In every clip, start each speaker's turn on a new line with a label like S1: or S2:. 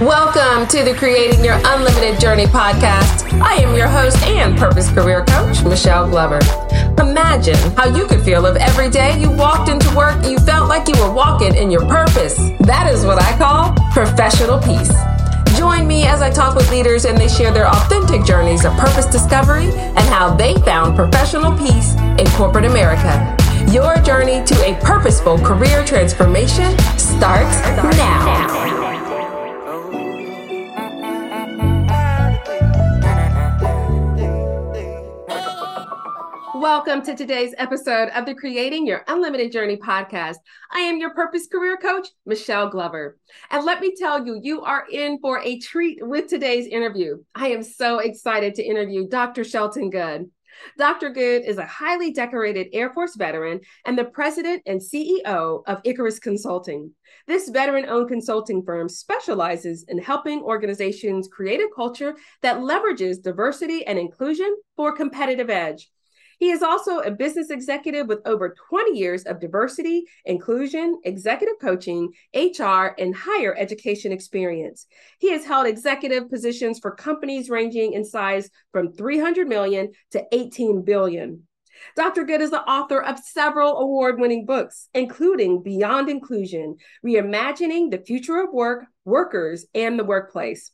S1: Welcome to the Creating Your Unlimited Journey podcast. I am your host and purpose career coach, Michelle Glover. Imagine how you could feel if every day you walked into work you felt like you were walking in your purpose. That is what I call professional peace. Join me as I talk with leaders and they share their authentic journeys of purpose discovery and how they found professional peace in corporate America. Your journey to a purposeful career transformation starts now. Welcome to today's episode of the Creating Your Unlimited Journey podcast. I am your purpose career coach, Michelle Glover. And let me tell you, you are in for a treat with today's interview. I am so excited to interview Dr. Shelton Goode. Dr. Goode is a highly decorated Air Force veteran and the president and CEO of Icarus Consulting. This veteran owned consulting firm specializes in helping organizations create a culture that leverages diversity and inclusion for competitive edge. He is also a business executive with over 20 years of diversity, inclusion, executive coaching, HR, and higher education experience. He has held executive positions for companies ranging in size from 300 million to 18 billion. Dr. Goode is the author of several award winning books, including Beyond Inclusion Reimagining the Future of Work, Workers, and the Workplace.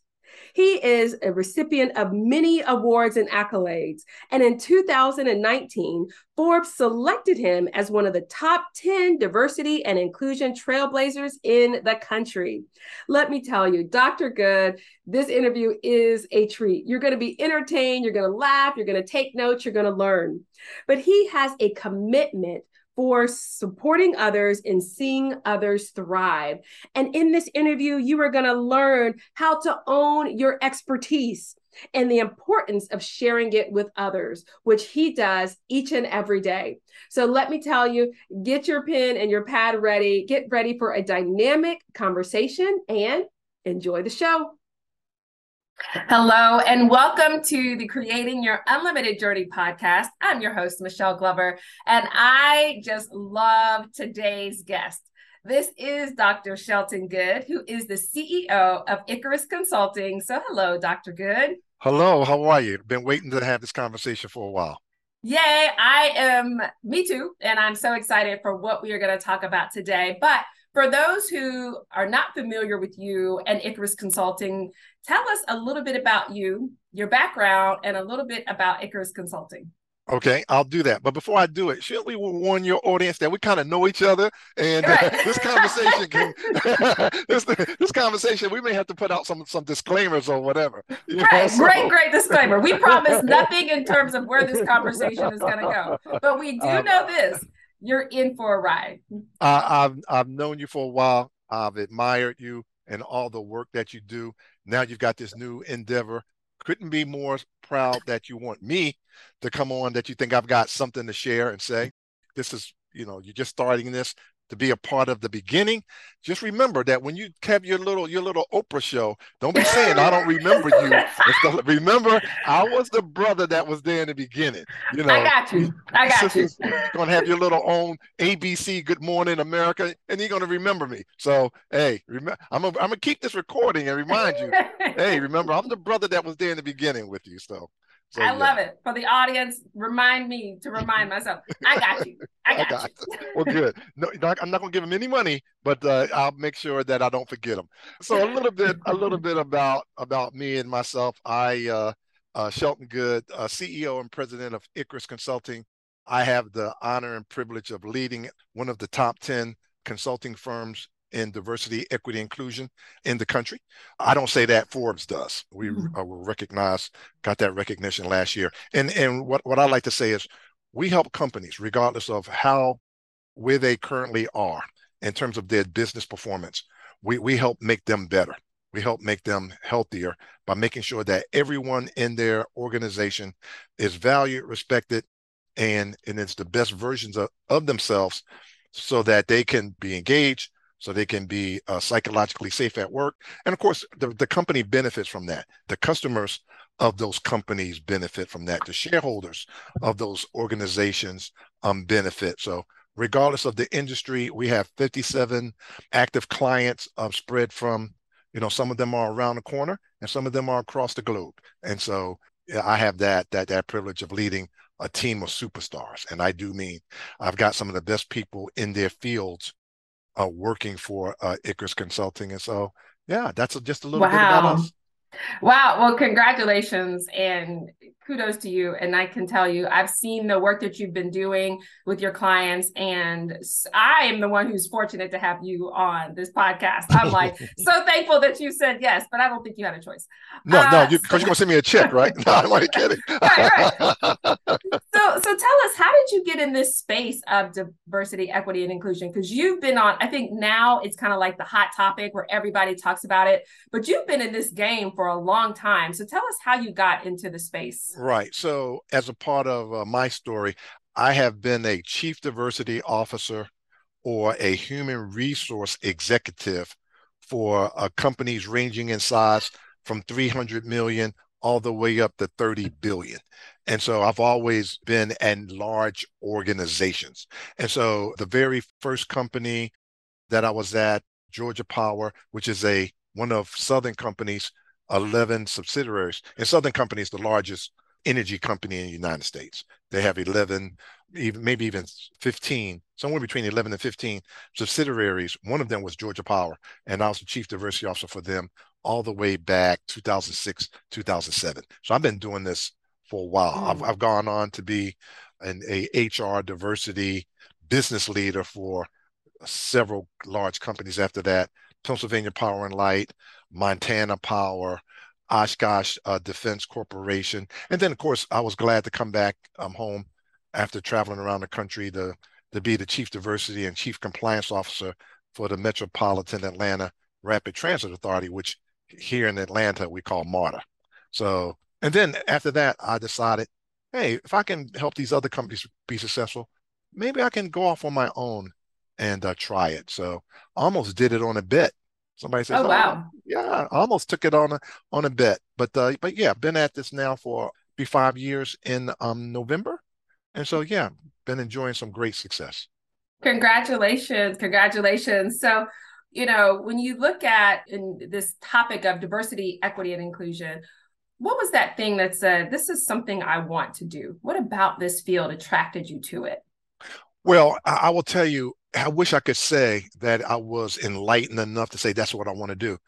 S1: He is a recipient of many awards and accolades. And in 2019, Forbes selected him as one of the top 10 diversity and inclusion trailblazers in the country. Let me tell you, Dr. Goode, this interview is a treat. You're going to be entertained, you're going to laugh, you're going to take notes, you're going to learn. But he has a commitment for supporting others and seeing others thrive. And in this interview, you are going to learn how to own your expertise and the importance of sharing it with others, which he does each and every day. So let me tell you get your pen and your pad ready, get ready for a dynamic conversation, and enjoy the show. Hello, and welcome to the Creating Your Unlimited Journey podcast. I'm your host, Michelle Glover, and I just love today's guest. This is Dr. Shelton Goode, who is the CEO of Icarus Consulting. So, hello, Dr. Goode.
S2: Hello, how are you? Been waiting to have this conversation for a while.
S1: Yay, I am, me too. And I'm so excited for what we are going to talk about today. But for those who are not familiar with you and Icarus Consulting, tell us a little bit about you, your background, and a little bit about Icarus Consulting.
S2: Okay, I'll do that. But before I do it, should we warn your audience that we kind of know each other, and uh, this conversation can this, this conversation we may have to put out some some disclaimers or whatever.
S1: Right, so. great, great disclaimer. We promise nothing in terms of where this conversation is going to go, but we do um, know this: you're in for a ride.
S2: Uh, I've I've known you for a while. I've admired you and all the work that you do. Now you've got this new endeavor. Couldn't be more proud that you want me to come on, that you think I've got something to share and say. This is, you know, you're just starting this to be a part of the beginning. Just remember that when you have your little your little Oprah show, don't be saying I don't remember you. remember, I was the brother that was there in the beginning. You know,
S1: I got you. I got you.
S2: You're gonna have your little own ABC Good Morning America, and you're gonna remember me. So hey, remember, I'm gonna I'm gonna keep this recording and remind you. hey, remember, I'm the brother that was there in the beginning with you. So
S1: so, I yeah. love it. For the audience, remind me to remind myself. I got you. I got, I got you.
S2: well, good. No, I'm not going to give them any money, but uh, I'll make sure that I don't forget them. So a little bit, a little bit about about me and myself. I, uh, uh, Shelton Goode, uh, CEO and president of Icarus Consulting. I have the honor and privilege of leading one of the top ten consulting firms in diversity, equity, inclusion in the country. I don't say that Forbes does. We mm-hmm. uh, were recognized, got that recognition last year. And and what, what I like to say is we help companies, regardless of how where they currently are in terms of their business performance, we, we help make them better. We help make them healthier by making sure that everyone in their organization is valued, respected, and, and it's the best versions of, of themselves so that they can be engaged, so they can be uh, psychologically safe at work. And of course, the, the company benefits from that. The customers of those companies benefit from that. The shareholders of those organizations um, benefit. So regardless of the industry, we have 57 active clients uh, spread from You know, some of them are around the corner and some of them are across the globe. And so I have that that that privilege of leading a team of superstars. And I do mean I've got some of the best people in their fields uh, working for uh, Icarus Consulting. And so, yeah, that's just a little wow. bit about us.
S1: Wow. Well, congratulations and kudos to you. And I can tell you, I've seen the work that you've been doing with your clients. And I am the one who's fortunate to have you on this podcast. I'm like so thankful that you said yes, but I don't think you had a choice.
S2: No, uh, no, because you, are going to send me a check, right? No, I'm only kidding. right,
S1: right. so, so tell us, how did you get in this space of diversity, equity, and inclusion? Because you've been on, I think now it's kind of like the hot topic where everybody talks about it, but you've been in this game for a long time. So tell us how you got into the space.
S2: Right. So, as a part of uh, my story, I have been a chief diversity officer or a human resource executive for uh, companies ranging in size from 300 million all the way up to 30 billion. And so I've always been in large organizations. And so the very first company that I was at, Georgia Power, which is a one of Southern Company's 11 subsidiaries. And Southern Company is the largest energy company in the United States. They have 11, even maybe even 15, somewhere between 11 and 15 subsidiaries. One of them was Georgia Power, and I was the chief diversity officer for them all the way back 2006, 2007. So I've been doing this for a while. Mm. I've, I've gone on to be an a HR diversity business leader for several large companies after that. Pennsylvania Power and Light, Montana Power, Oshkosh uh, Defense Corporation. And then, of course, I was glad to come back um, home after traveling around the country to, to be the Chief Diversity and Chief Compliance Officer for the Metropolitan Atlanta Rapid Transit Authority, which here in Atlanta we call MARTA. So, and then after that, I decided, hey, if I can help these other companies be successful, maybe I can go off on my own and uh, try it. So, almost did it on a bet Somebody says,
S1: "Oh, oh wow,
S2: yeah, I almost took it on a on a bet." But uh, but yeah, been at this now for be five years in um November, and so yeah, been enjoying some great success.
S1: Congratulations, congratulations. So you know when you look at in this topic of diversity, equity, and inclusion. What was that thing that said, This is something I want to do? What about this field attracted you to it?
S2: Well, I will tell you, I wish I could say that I was enlightened enough to say that's what I want to do.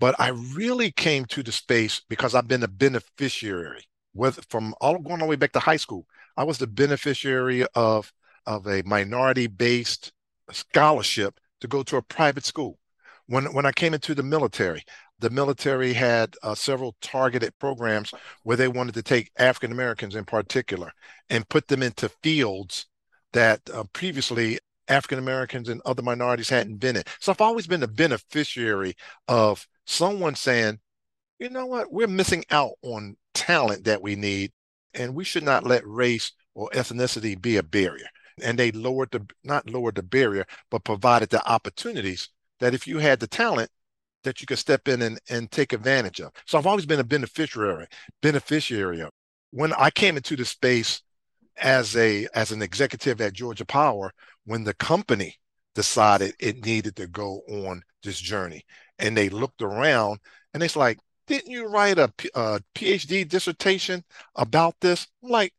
S2: But I really came to the space because I've been a beneficiary with from all going all the way back to high school. I was the beneficiary of of a minority based scholarship to go to a private school. When when I came into the military, the military had uh, several targeted programs where they wanted to take African Americans in particular and put them into fields that uh, previously African Americans and other minorities hadn't been in. So I've always been a beneficiary of someone saying, you know what, we're missing out on talent that we need, and we should not let race or ethnicity be a barrier. And they lowered the not lowered the barrier, but provided the opportunities that if you had the talent, that you could step in and, and take advantage of. So I've always been a beneficiary, beneficiary of. When I came into the space as a as an executive at Georgia Power, when the company decided it needed to go on this journey. And they looked around and it's like, didn't you write a, a uh, PhD dissertation about this? I'm like,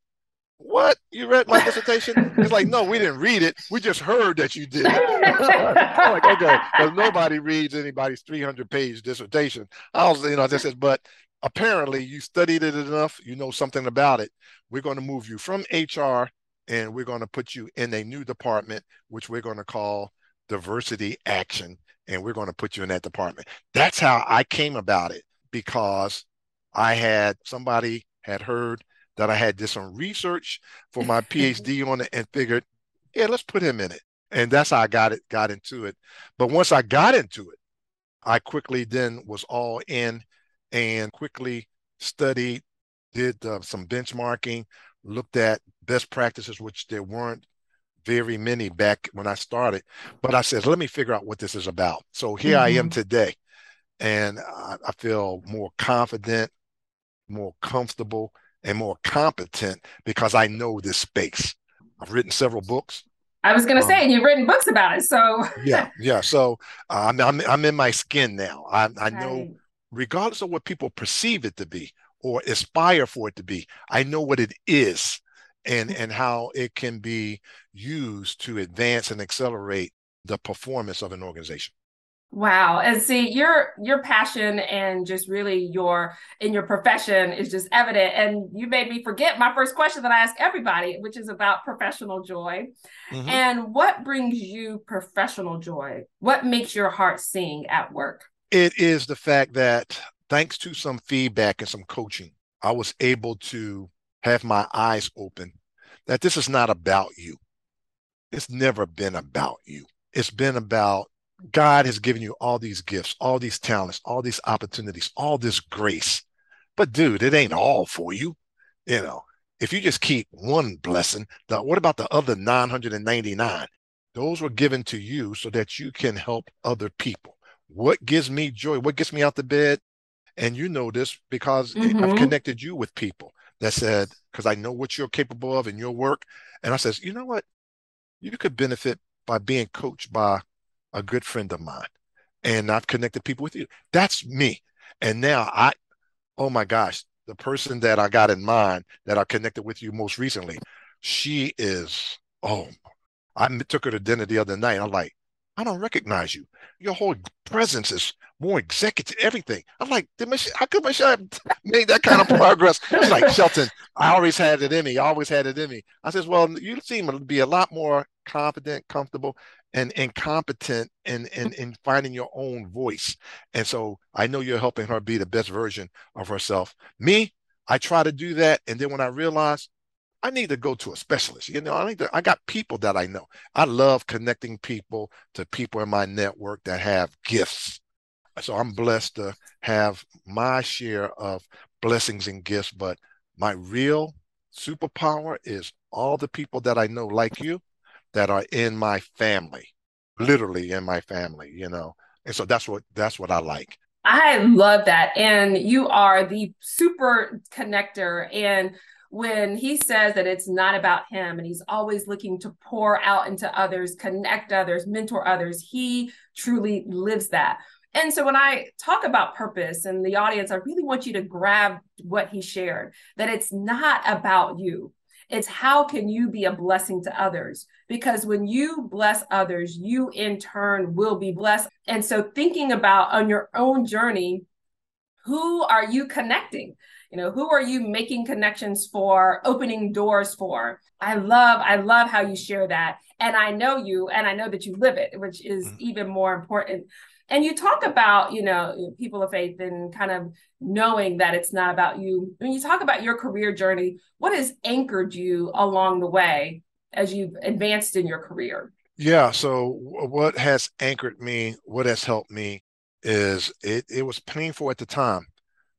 S2: what? You read my dissertation? It's like, no, we didn't read it. We just heard that you did. I'm like, okay, nobody reads anybody's 300 page dissertation. I was, you know, I just said, but apparently you studied it enough, you know something about it. We're going to move you from HR and we're going to put you in a new department, which we're going to call diversity action. And we're going to put you in that department. That's how I came about it because I had somebody had heard that I had did some research for my PhD on it and figured, yeah, let's put him in it. And that's how I got it, got into it. But once I got into it, I quickly then was all in and quickly studied, did uh, some benchmarking, looked at best practices, which there weren't very many back when I started. But I said, let me figure out what this is about. So here mm-hmm. I am mm-hmm. today. And I, I feel more confident, more comfortable, and more competent because I know this space. I've written several books.
S1: I was going to um, say, you've written books about it. So
S2: yeah, yeah. So uh, I'm, I'm, I'm in my skin now. I, I know, regardless of what people perceive it to be or aspire for it to be, I know what it is, and and how it can be used to advance and accelerate the performance of an organization.
S1: Wow. And see, your your passion and just really your in your profession is just evident. And you made me forget my first question that I ask everybody, which is about professional joy. Mm-hmm. And what brings you professional joy? What makes your heart sing at work?
S2: It is the fact that thanks to some feedback and some coaching, I was able to have my eyes open that this is not about you. It's never been about you. It's been about God has given you all these gifts, all these talents, all these opportunities, all this grace. But dude, it ain't all for you. You know, if you just keep one blessing, the, what about the other 999? Those were given to you so that you can help other people. What gives me joy? What gets me out the bed? And you know this because mm-hmm. I've connected you with people that said, because I know what you're capable of in your work. And I says, you know what? You could benefit by being coached by a good friend of mine, and I've connected people with you. That's me. And now I, oh my gosh, the person that I got in mind that I connected with you most recently, she is, oh, I took her to dinner the other night. I'm like, I don't recognize you. Your whole presence is more executive, everything. I'm like, did Michelle, how could Michelle made that kind of progress? She's like, Shelton, I always had it in me. I always had it in me. I says, well, you seem to be a lot more confident, comfortable, and, and competent in, in, in finding your own voice. And so I know you're helping her be the best version of herself. Me, I try to do that. And then when I realize I need to go to a specialist, you know, I need to, I got people that I know. I love connecting people to people in my network that have gifts. So I'm blessed to have my share of blessings and gifts, but my real superpower is all the people that I know like you that are in my family, literally in my family, you know. And so that's what that's what I like.
S1: I love that. And you are the super connector. And when he says that it's not about him and he's always looking to pour out into others, connect others, mentor others, he truly lives that. And so when I talk about purpose and the audience, I really want you to grab what he shared that it's not about you. It's how can you be a blessing to others? Because when you bless others, you in turn will be blessed. And so thinking about on your own journey, who are you connecting? You know, who are you making connections for, opening doors for? I love, I love how you share that. And I know you and I know that you live it, which is mm-hmm. even more important. And you talk about, you know, people of faith and kind of knowing that it's not about you. When you talk about your career journey, what has anchored you along the way as you've advanced in your career?
S2: Yeah. So what has anchored me, what has helped me is it, it was painful at the time,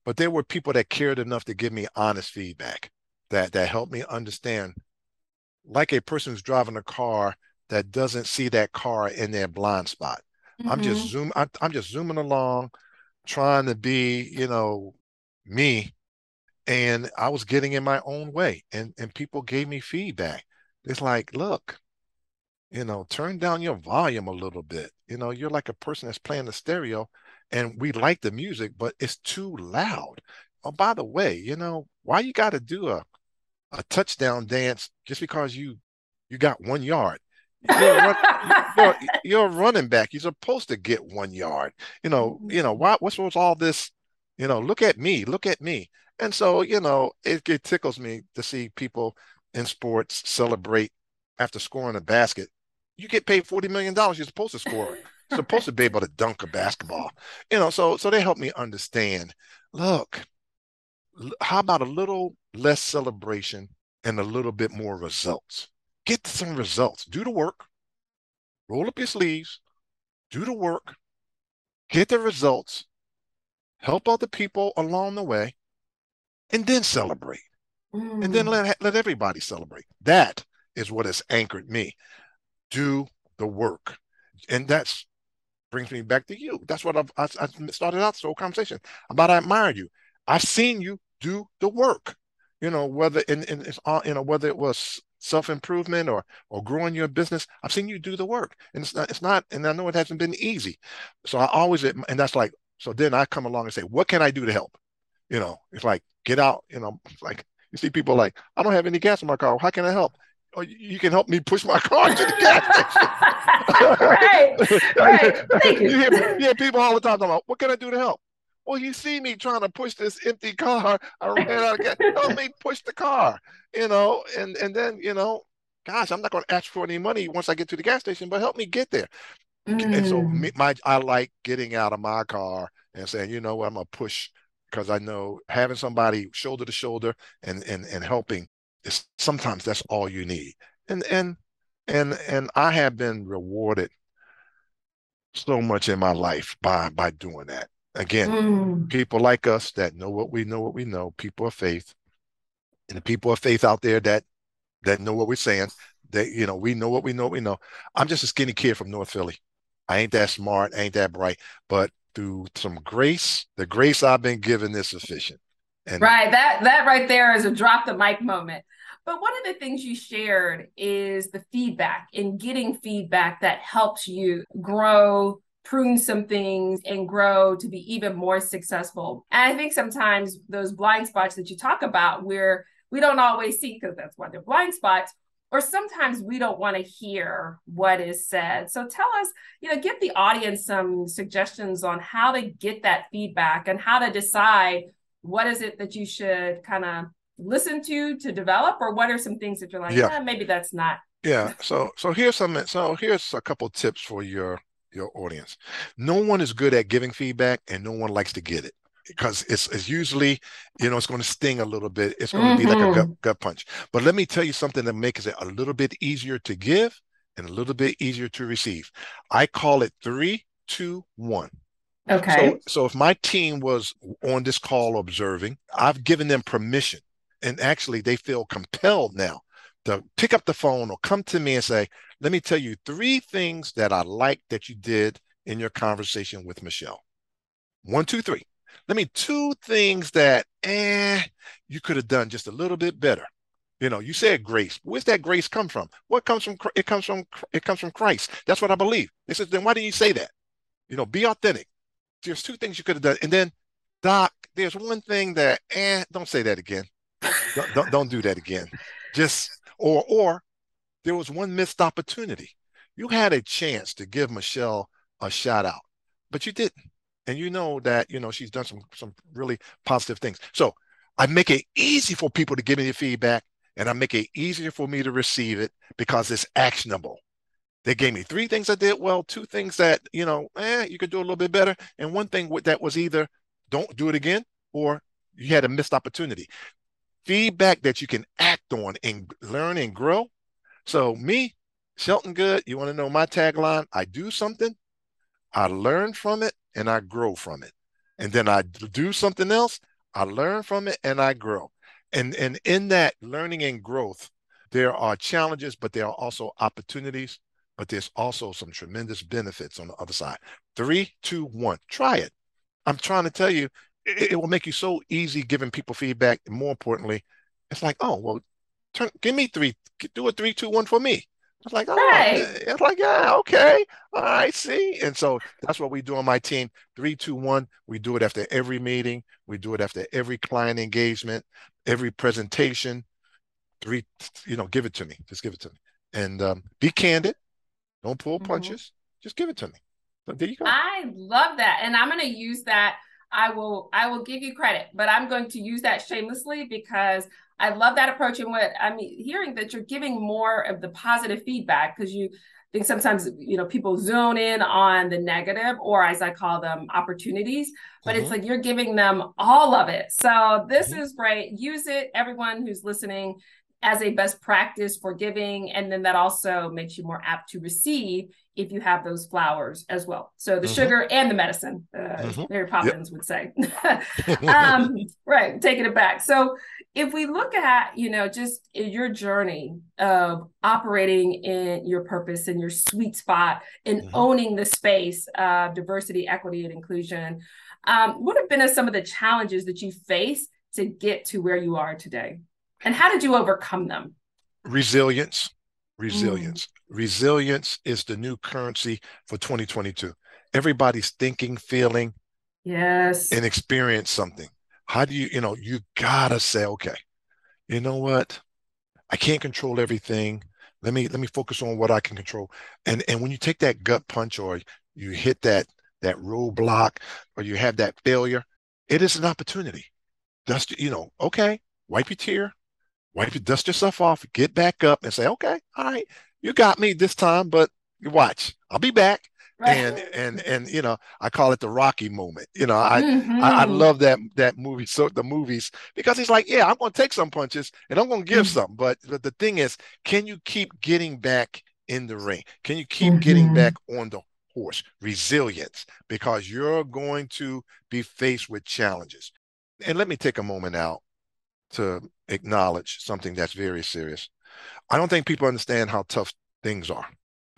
S2: but there were people that cared enough to give me honest feedback that that helped me understand like a person who's driving a car that doesn't see that car in their blind spot Mm-hmm. I'm just mm-hmm. zoom. I, I'm just zooming along, trying to be, you know, me, and I was getting in my own way, and and people gave me feedback. It's like, look, you know, turn down your volume a little bit. You know, you're like a person that's playing the stereo, and we like the music, but it's too loud. Oh, by the way, you know, why you got to do a a touchdown dance just because you you got one yard? You're, run, you're, you're, a running back. You're supposed to get one yard. You know, mm-hmm. you know, why what's, all this? You know, look at me, look at me. And so, you know, it, it tickles me to see people in sports celebrate after scoring a basket. You get paid $40 million. You're supposed to score. Supposed to be able to dunk a basketball. You know, so so they helped me understand. Look, how about a little less celebration and a little bit more results? get some results. Do the work, roll up your sleeves, do the work, get the results, help other people along the way, and then celebrate. Mm. And then mm. let, let everybody celebrate. That is what has anchored me. Do the work. And that's brings me back to you. That's what I've, I, I started out this whole conversation about. I admire you. I've seen you do the work. You know, whether in, in you know whether it was self-improvement or or growing your business i've seen you do the work and it's not it's not and i know it hasn't been easy so i always and that's like so then i come along and say what can i do to help you know it's like get out you know like you see people like i don't have any gas in my car how can i help oh, you can help me push my car to the gas station. right, right. Thank you. you, hear, you hear people all the time talking about, what can I do to help? Well, you see me trying to push this empty car. I ran out of gas. Help me push the car, you know, and and then you know, gosh, I'm not going to ask for any money once I get to the gas station, but help me get there. Mm. And so me, my I like getting out of my car and saying, you know what, I'm gonna push because I know having somebody shoulder to shoulder and and and helping is sometimes that's all you need. And and and and I have been rewarded so much in my life by by doing that. Again, mm. people like us that know what we know what we know, people of faith, and the people of faith out there that that know what we're saying. That you know, we know what we know, what we know. I'm just a skinny kid from North Philly. I ain't that smart, ain't that bright, but through some grace, the grace I've been given is sufficient.
S1: And right, that that right there is a drop the mic moment. But one of the things you shared is the feedback and getting feedback that helps you grow, prune some things, and grow to be even more successful. And I think sometimes those blind spots that you talk about, where we don't always see, because that's why they're blind spots, or sometimes we don't want to hear what is said. So tell us, you know, give the audience some suggestions on how to get that feedback and how to decide what is it that you should kind of listen to to develop or what are some things that you're like yeah. Eh, maybe that's not
S2: yeah so so here's some so here's a couple tips for your your audience no one is good at giving feedback and no one likes to get it because it's, it's usually you know it's going to sting a little bit it's going mm-hmm. to be like a gut, mm-hmm. gut punch but let me tell you something that makes it a little bit easier to give and a little bit easier to receive i call it three two one
S1: okay
S2: so, so if my team was on this call observing i've given them permission and actually they feel compelled now to pick up the phone or come to me and say, let me tell you three things that I like that you did in your conversation with Michelle. One, two, three. Let me two things that eh, you could have done just a little bit better. You know, you said grace. Where's that grace come from? What comes from it comes from it comes from Christ. That's what I believe. They said, then why didn't you say that? You know, be authentic. There's two things you could have done. And then, Doc, there's one thing that, eh, don't say that again don't, don't, don't do that again. Just or or there was one missed opportunity. You had a chance to give Michelle a shout out, but you didn't. And you know that you know she's done some some really positive things. So I make it easy for people to give me the feedback, and I make it easier for me to receive it because it's actionable. They gave me three things I did well, two things that you know, eh, you could do a little bit better, and one thing that was either don't do it again or you had a missed opportunity feedback that you can act on and learn and grow. So, me, Shelton Goode, you want to know my tagline? I do something, I learn from it, and I grow from it. And then I do something else, I learn from it, and I grow. And, and in that learning and growth, there are challenges, but there are also opportunities, but there's also some tremendous benefits on the other side. Three, two, one, try it. I'm trying to tell you, it, it will make you so easy giving people feedback. And more importantly, it's like, oh, well, turn, give me three, do a three, two, one for me. It's like, oh, right. it's like, yeah, okay, I see. And so that's what we do on my team. Three, two, one. We do it after every meeting. We do it after every client engagement, every presentation. Three, you know, give it to me. Just give it to me. And um, be candid. Don't pull mm-hmm. punches. Mm-hmm. Just give it to me. So there you go.
S1: I love that. And I'm going to use that I will I will give you credit, but I'm going to use that shamelessly because I love that approach and what I'm hearing that you're giving more of the positive feedback because you think sometimes you know people zone in on the negative or as I call them opportunities, but mm-hmm. it's like you're giving them all of it. So this mm-hmm. is great. Use it, everyone who's listening as a best practice for giving. And then that also makes you more apt to receive if you have those flowers as well. So the mm-hmm. sugar and the medicine, uh, mm-hmm. Mary Poppins yep. would say. um, right, taking it back. So if we look at, you know, just your journey of operating in your purpose and your sweet spot and mm-hmm. owning the space of diversity, equity, and inclusion, um, what have been some of the challenges that you face to get to where you are today? And how did you overcome them?
S2: Resilience. Resilience. Mm. Resilience is the new currency for 2022. Everybody's thinking, feeling,
S1: yes,
S2: and experience something. How do you, you know, you gotta say, okay, you know what? I can't control everything. Let me let me focus on what I can control. And and when you take that gut punch or you hit that that roadblock or you have that failure, it is an opportunity. Dust, you know, okay, wipe your tear, wipe your dust yourself off, get back up and say, okay, all right, you got me this time, but you watch, I'll be back. Right. And and and you know, I call it the Rocky moment. You know, I, mm-hmm. I, I love that that movie, so the movies because he's like, yeah, I'm going to take some punches and I'm going to give mm-hmm. some, but, but the thing is, can you keep getting back in the ring? Can you keep mm-hmm. getting back on the horse? Resilience, because you're going to be faced with challenges. And let me take a moment out to acknowledge something that's very serious. I don't think people understand how tough things are.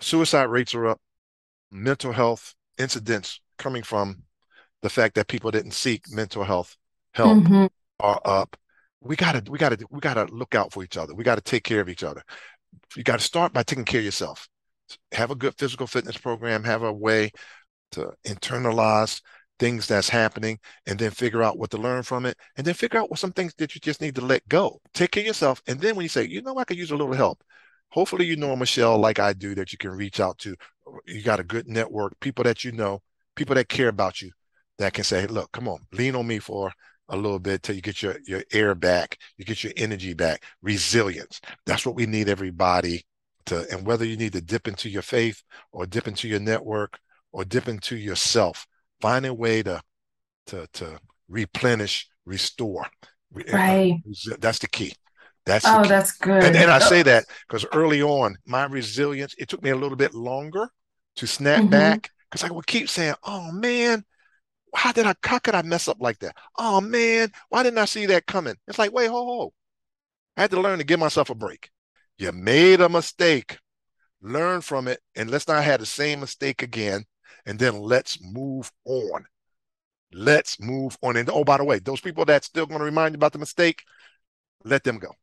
S2: Suicide rates are up mental health incidents coming from the fact that people didn't seek mental health help mm-hmm. are up. We gotta, we gotta, we gotta look out for each other. We gotta take care of each other. You gotta start by taking care of yourself. Have a good physical fitness program. Have a way to internalize things that's happening and then figure out what to learn from it and then figure out what some things that you just need to let go take care of yourself and then when you say you know i could use a little help hopefully you know michelle like i do that you can reach out to you got a good network, people that you know, people that care about you, that can say, hey, look, come on, lean on me for a little bit till you get your, your air back, you get your energy back. Resilience. That's what we need everybody to, and whether you need to dip into your faith or dip into your network or dip into yourself, find a way to to to replenish, restore.
S1: Right.
S2: That's the key.
S1: That's oh, that's good.
S2: And, and I say that because early on, my resilience, it took me a little bit longer to snap mm-hmm. back because I would keep saying, "Oh man, how did I? How could I mess up like that? Oh man, why didn't I see that coming?" It's like, wait, ho, ho. I had to learn to give myself a break. You made a mistake, learn from it, and let's not have the same mistake again. And then let's move on. Let's move on. And oh, by the way, those people that's still going to remind you about the mistake, let them go.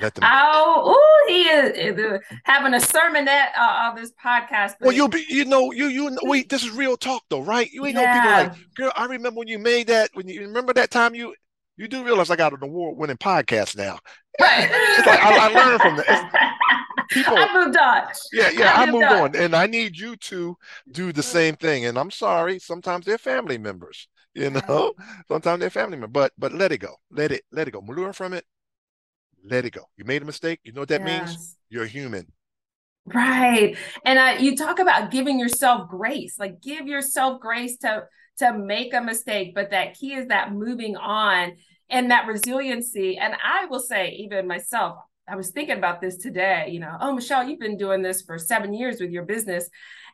S1: Let them. Oh, ooh, he is uh, having a sermonette uh, on this podcast.
S2: Well, you'll be, you know, you you wait. This is real talk, though, right? You ain't yeah. know people like, girl. I remember when you made that. When you remember that time you you do realize I got an award-winning podcast now. Right. it's like I, I learned from that.
S1: People, I moved on.
S2: Yeah, yeah, I, I moved, on. on, and I need you to do the same thing. And I'm sorry, sometimes they're family members. You know, sometimes they're family members, but but let it go. Let it let it go. Learn from it let it go. You made a mistake. You know what that yes. means? You're human.
S1: Right. And uh, you talk about giving yourself grace, like give yourself grace to to make a mistake, but that key is that moving on and that resiliency. And I will say, even myself, I was thinking about this today, you know, oh, Michelle, you've been doing this for seven years with your business.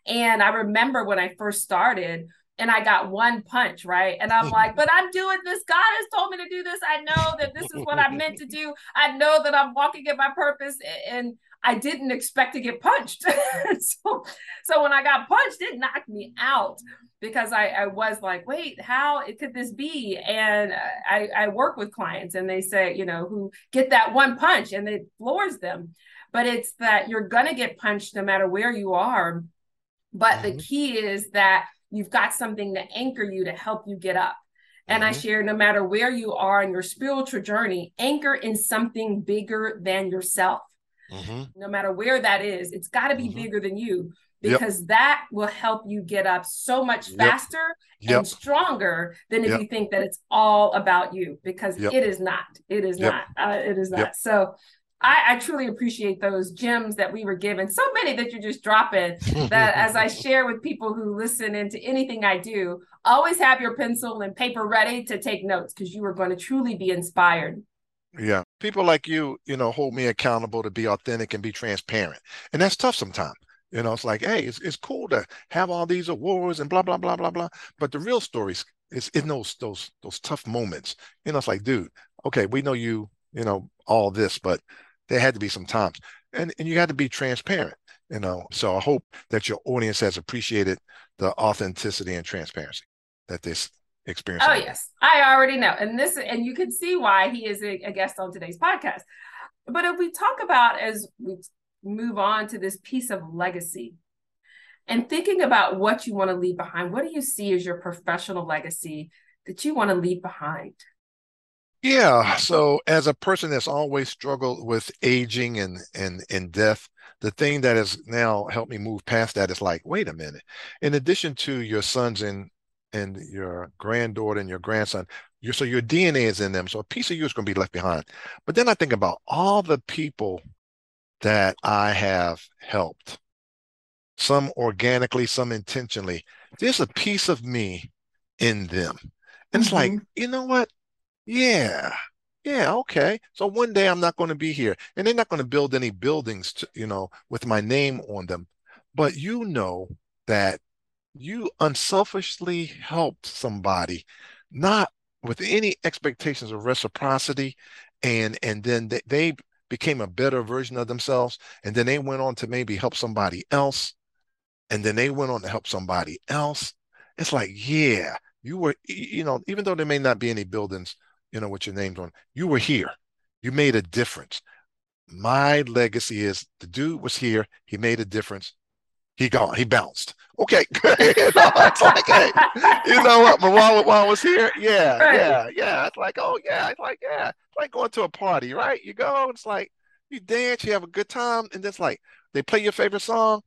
S1: And I remember when I first started, and I got one punch, right? And I'm like, but I'm doing this. God has told me to do this. I know that this is what I'm meant to do. I know that I'm walking in my purpose. And I didn't expect to get punched. so, so when I got punched, it knocked me out because I, I was like, wait, how could this be? And I, I work with clients and they say, you know, who get that one punch and it floors them. But it's that you're going to get punched no matter where you are. But mm-hmm. the key is that you've got something to anchor you to help you get up. And mm-hmm. I share no matter where you are in your spiritual journey, anchor in something bigger than yourself. Mm-hmm. No matter where that is, it's got to be mm-hmm. bigger than you because yep. that will help you get up so much faster yep. and stronger than if yep. you think that it's all about you because it is not. It is not. Uh, it is not. So I, I, truly appreciate those gems that we were given. So many that you're just dropping that as I share with people who listen into anything I do, always have your pencil and paper ready to take notes because you are going to truly be inspired.
S2: Yeah. People like you, you know, hold me accountable to be authentic and be transparent. And that's tough sometimes. You know, it's like, hey, it's, it's cool to have all these awards and blah, blah, blah, blah, blah. But the real story is in those those those tough moments. You know, it's like, dude, okay, we know you, you know, all this, but there had to be some times, and and you had to be transparent. You know, so I hope that your audience has appreciated the authenticity and transparency that this experience.
S1: Oh yes, I already know, and this and you can see why he is a, a guest on today's podcast. But if we talk about as we move on to this piece of legacy and thinking about what you want to leave behind, what do you see as your professional legacy that you want to leave behind?
S2: Yeah. So as a person that's always struggled with aging and and and death, the thing that has now helped me move past that is like, wait a minute. In addition to your sons and and your granddaughter and your grandson, your so your DNA is in them. So a piece of you is going to be left behind. But then I think about all the people that I have helped, some organically, some intentionally. There's a piece of me in them. And mm-hmm. it's like, mm-hmm. you know what? Yeah. Yeah, okay. So one day I'm not going to be here. And they're not going to build any buildings to, you know, with my name on them. But you know that you unselfishly helped somebody, not with any expectations of reciprocity, and and then they, they became a better version of themselves, and then they went on to maybe help somebody else, and then they went on to help somebody else. It's like, yeah, you were, you know, even though there may not be any buildings you know, with your names on. You were here. You made a difference. My legacy is the dude was here. He made a difference. He gone. He bounced. Okay, you know, it's like, hey, you know what? But while, I was here, yeah, right. yeah, yeah. It's like, oh yeah, it's like, yeah, it's like going to a party, right? You go, it's like you dance, you have a good time, and it's like they play your favorite song.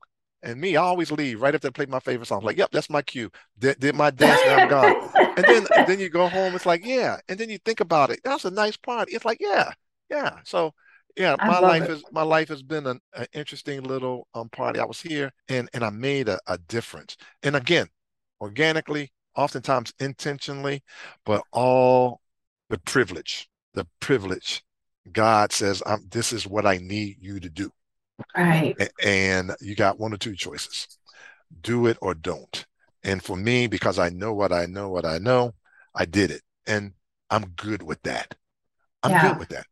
S2: And me, I always leave right after they play my favorite song. I'm like, yep, that's my cue. Did, did my dance, now I'm gone. and then and then you go home. It's like, yeah. And then you think about it. That's a nice party. It's like, yeah, yeah. So yeah, my life it. is my life has been an, an, interesting little um party. I was here and and I made a, a difference. And again, organically, oftentimes intentionally, but all the privilege, the privilege. God says, I'm, this is what I need you to do.
S1: Right.
S2: And you got one or two choices do it or don't. And for me, because I know what I know, what I know, I did it. And I'm good with that. I'm yeah. good with that.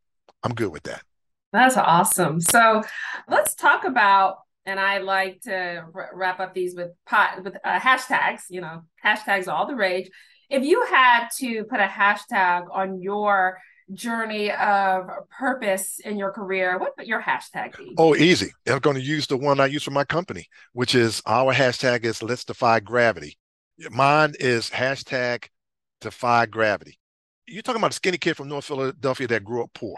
S2: I'm good with that.
S1: That's awesome. So let's talk about, and I like to wrap up these with pot with uh, hashtags. You know, hashtags all the rage. If you had to put a hashtag on your journey of purpose in your career, what would your hashtag be?
S2: Oh, easy. I'm going to use the one I use for my company, which is our hashtag is let's defy gravity. Mine is hashtag defy gravity. You're talking about a skinny kid from North Philadelphia that grew up poor.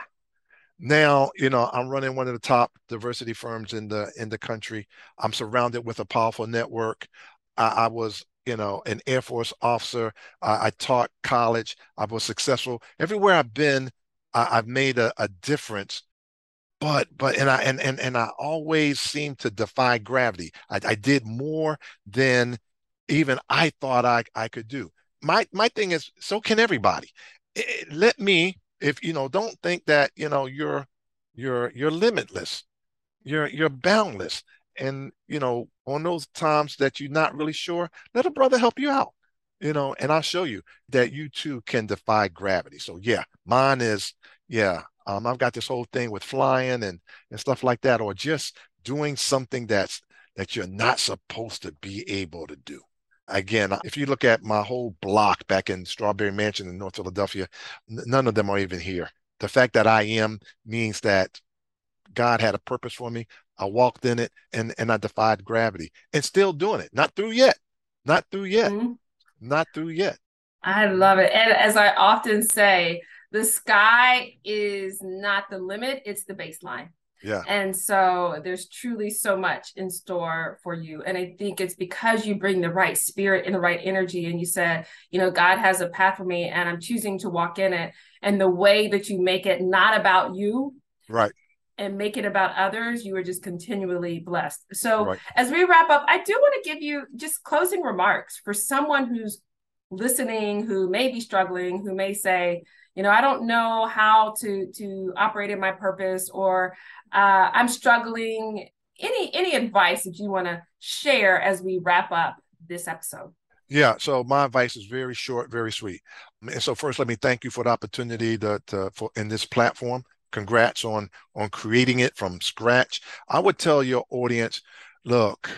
S2: Now, you know, I'm running one of the top diversity firms in the in the country. I'm surrounded with a powerful network. I, I was you know, an Air Force officer. I, I taught college. I was successful. Everywhere I've been, I, have made a, a difference. But but and I and and and I always seem to defy gravity. I, I did more than even I thought I, I could do. My my thing is, so can everybody. It, let me, if you know, don't think that you know you're you're you're limitless. You're you're boundless. And you know on those times that you're not really sure let a brother help you out you know and i'll show you that you too can defy gravity. So yeah mine is yeah um, i've got this whole thing with flying and and stuff like that or just doing something that's that you're not supposed to be able to do again if you look at my whole block back in strawberry mansion in north philadelphia none of them are even here the fact that i am means that God had a purpose for me. I walked in it and and I defied gravity and still doing it. Not through yet. Not through yet. Mm-hmm. Not through yet.
S1: I love it. And as I often say, the sky is not the limit, it's the baseline.
S2: Yeah.
S1: And so there's truly so much in store for you. And I think it's because you bring the right spirit and the right energy. And you said, you know, God has a path for me and I'm choosing to walk in it. And the way that you make it not about you.
S2: Right
S1: and make it about others, you are just continually blessed. So, right. as we wrap up, I do want to give you just closing remarks for someone who's listening, who may be struggling, who may say, you know, I don't know how to to operate in my purpose, or uh, I'm struggling. Any any advice that you want to share as we wrap up this episode?
S2: Yeah, so my advice is very short, very sweet. And so first, let me thank you for the opportunity that for in this platform congrats on on creating it from scratch i would tell your audience look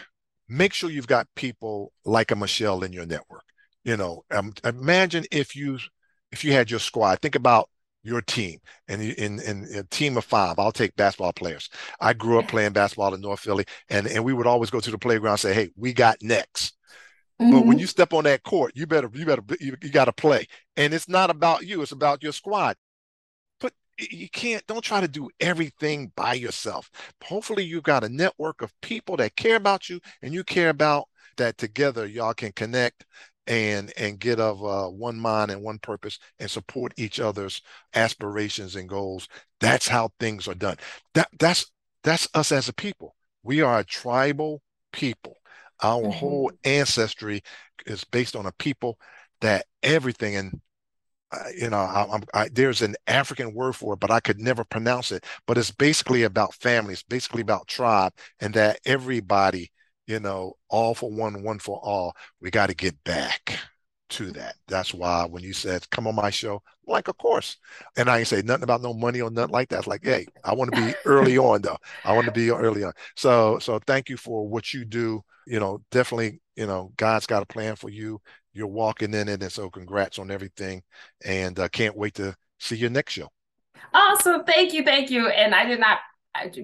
S2: make sure you've got people like a michelle in your network you know um, imagine if you if you had your squad think about your team and in, in, in, a team of five i'll take basketball players. I grew up playing basketball in north philly and, and we would always go to the playground and say hey we got next. Mm-hmm. but when mm-hmm. you step on that court you better you better you, you got to play. And it's not about you it's about your squad. But you can't don't try to do everything by yourself. Hopefully you've got a network of people that care about you and you care about that together y'all can connect and and get of uh, one mind and one purpose and support each other's aspirations and goals. That's how things are done. That that's that's us as a people. We are a tribal people. Our mm-hmm. whole ancestry is based on a people that everything and uh, you know I, I, there's an african word for it but i could never pronounce it. But it's basically about family. It's basically about tribe and that everybody you know, all for one, one for all. We got to get back to that. That's why when you said, come on my show, I'm like, of course. And I ain't say nothing about no money or nothing like that. It's like, hey, I want to be early on though. I want to be early on. So, so thank you for what you do. You know, definitely, you know, God's got a plan for you. You're walking in it. And so congrats on everything. And uh, can't wait to see your next show.
S1: Awesome. Thank you. Thank you. And I did not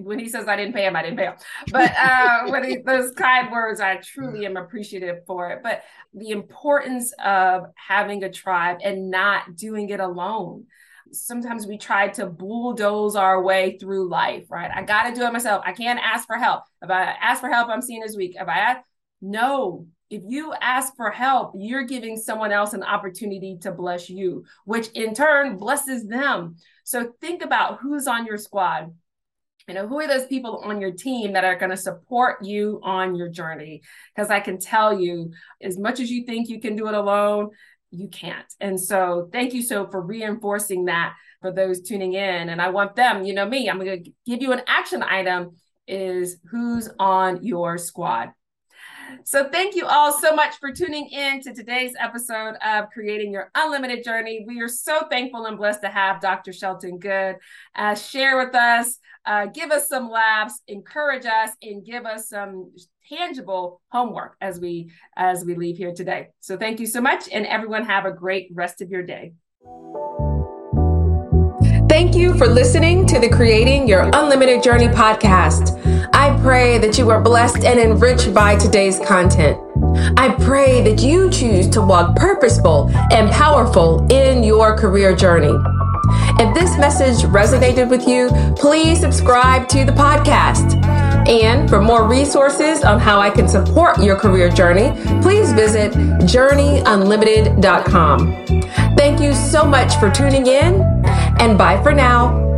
S1: when he says I didn't pay him, I didn't pay him. But uh, when he, those kind words, I truly am appreciative for it. But the importance of having a tribe and not doing it alone. Sometimes we try to bulldoze our way through life, right? I got to do it myself. I can't ask for help. If I ask for help, I'm seen as weak. If I ask, no, if you ask for help, you're giving someone else an opportunity to bless you, which in turn blesses them. So think about who's on your squad you know who are those people on your team that are going to support you on your journey? Because i can tell you as much as you think you can do it alone you can't. And so thank you so for reinforcing that for those tuning in. And i want them you know me i'm going to give you an action item is who's on your squad so, thank you all so much for tuning in to today's episode of Creating Your Unlimited Journey. We are so thankful and blessed to have Dr. Shelton Goode uh, share with us, uh, give us some laughs, encourage us, and give us some tangible homework as we as we leave here today. So, thank you so much, and everyone have a great rest of your day. Thank you for listening to the Creating Your Unlimited Journey podcast. I pray that you are blessed and enriched by today's content. I pray that you choose to walk purposeful and powerful in your career journey. If this message resonated with you, please subscribe to the podcast. And for more resources on how I can support your career journey, please visit journeyunlimited.com. Thank you so much for tuning in and bye for now.